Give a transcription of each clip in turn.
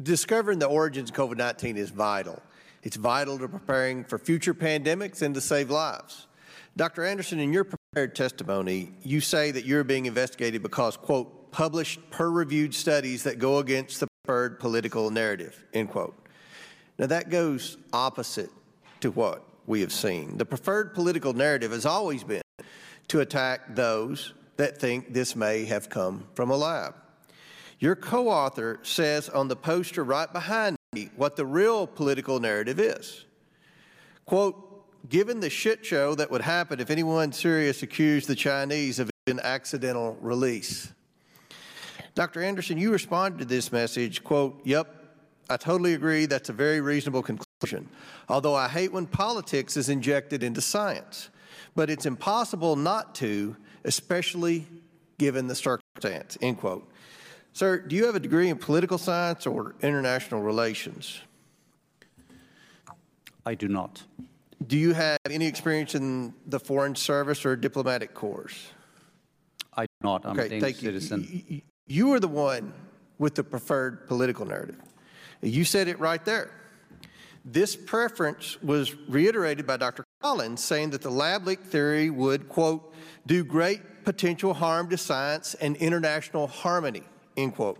Discovering the origins of COVID 19 is vital. It's vital to preparing for future pandemics and to save lives. Dr. Andersen, in your prepared testimony, you say that you're being investigated because, quote, published peer reviewed studies that go against the preferred political narrative, end quote. Now, that goes opposite to what we have seen. The preferred political narrative has always been to attack those that think this may have come from a lab. Your co author says on the poster right behind me what the real political narrative is. Quote, given the shit show that would happen if anyone serious accused the Chinese of an accidental release. Dr. Andersen, you responded to this message, quote, yep, I totally agree. That's a very reasonable conclusion. Although I hate when politics is injected into science. But it's impossible not to, especially given the circumstance, end quote. Sir, do you have a degree in political science or international relations? I do not. Do you have any experience in the Foreign Service or diplomatic corps? I do not. I'm okay, a Danish thank citizen. You. You, you are the one with the preferred political narrative. You said it right there. This preference was reiterated by Dr. Collins, saying that the lab leak theory would, quote, do great potential harm to science and international harmony, end quote.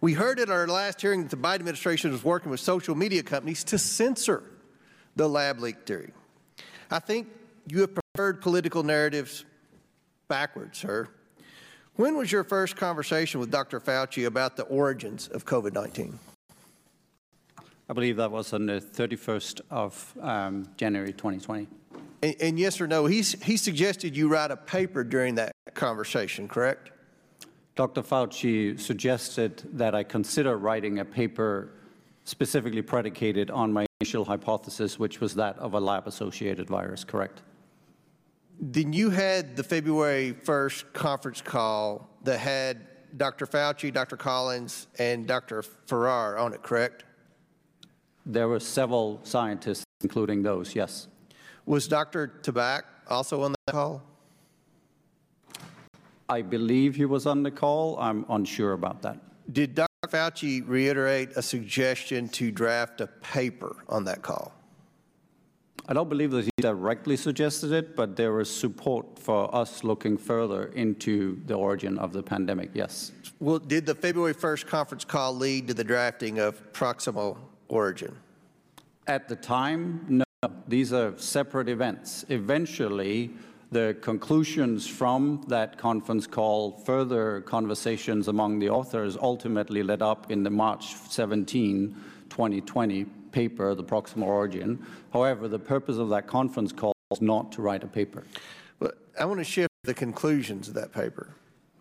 We heard at our last hearing that the Biden administration was working with social media companies to censor the lab leak theory. I think you have preferred political narratives backwards, sir. When was your first conversation with Dr. Fauci about the origins of COVID 19? I believe that was on the 31st of um, January 2020. And, and, yes or no, he's, he suggested you write a paper during that conversation, correct? Dr. Fauci suggested that I consider writing a paper specifically predicated on my initial hypothesis, which was that of a lab-associated virus, correct? Then you had the February 1st conference call that had Dr. Fauci, Dr. Collins, and Dr. Farrar on it, correct? There were several scientists, including those, yes. Was Dr. Tabak also on the call? I believe he was on the call. I'm unsure about that. Did Dr. Fauci reiterate a suggestion to draft a paper on that call? I don't believe that he directly suggested it, but there was support for us looking further into the origin of the pandemic, yes. Well, did the February 1st conference call lead to the drafting of proximal origin? At the time, no. These are separate events. Eventually, the conclusions from that conference call, further conversations among the authors ultimately led up in the March 17, 2020 paper, The Proximal Origin. However, the purpose of that conference call was not to write a paper. But I want to shift the conclusions of that paper.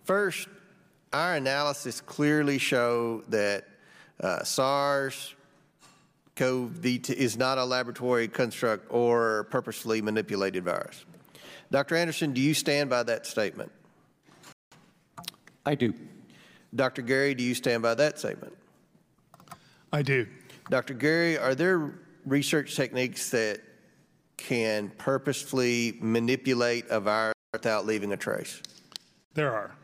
First, our analysis clearly show that uh, SARS, CoV is not a laboratory construct or purposely manipulated virus. Dr. Andersen, do you stand by that statement? I do. Dr. Garry, do you stand by that statement? I do. Dr. Garry, are there research techniques that can purposefully manipulate a virus without leaving a trace? There are.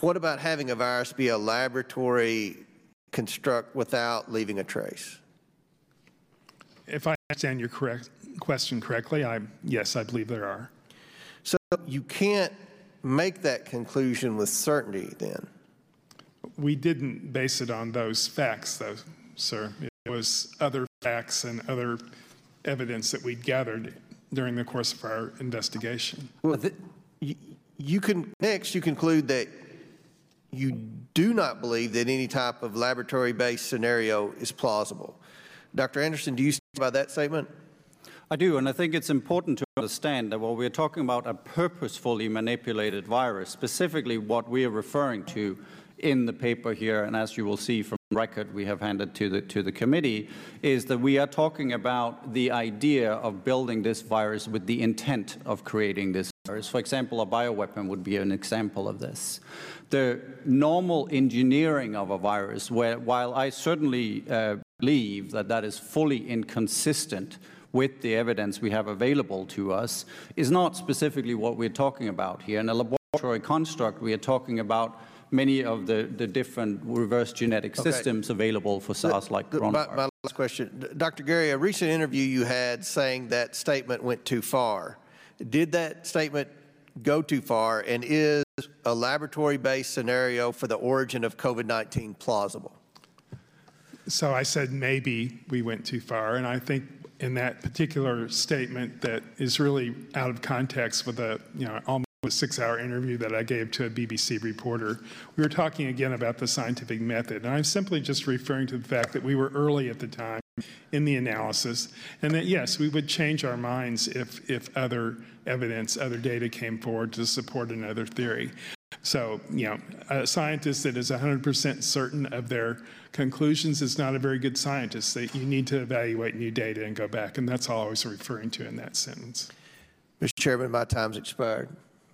What about having a virus be a laboratory construct without leaving a trace? If I understand your correct question correctly, I yes, I believe there are. So you can't make that conclusion with certainty then. We didn't base it on those facts though, sir. It was other facts and other evidence that we gathered during the course of our investigation. Well, the, you, you can next you conclude that you do not believe that any type of laboratory-based scenario is plausible. Dr. Andersen, do you stand by that statement? I do, and I think it's important to understand that while we're talking about a purposefully manipulated virus, specifically what we are referring to in the paper here, and as you will see from the record we have handed to the, to the committee, is that we are talking about the idea of building this virus with the intent of creating this virus. For example, a bioweapon would be an example of this the normal engineering of a virus, where, while I certainly uh, believe that that is fully inconsistent with the evidence we have available to us, is not specifically what we're talking about here. In a laboratory construct, we are talking about many of the, the different reverse genetic Okay. systems available for SARS-like The- My, my last question, Dr. Garry, a recent interview you had saying that statement went too far. Did that statement go too far, and is a laboratory-based scenario for the origin of COVID-19 plausible? So I said maybe we went too far, and I think in that particular statement that is really out of context with a, you know, almost a six-hour interview that I gave to a BBC reporter, we were talking again about the scientific method, and I'm simply just referring to the fact that we were early at the time in the analysis, and that, yes, we would change our minds if, if other evidence, other data came forward to support another theory. So, you know, a scientist that is 100% certain of their conclusions is not a very good scientist. That you need to evaluate new data and go back, and that's all I was referring to in that sentence. Mr. Chairman, my time's expired.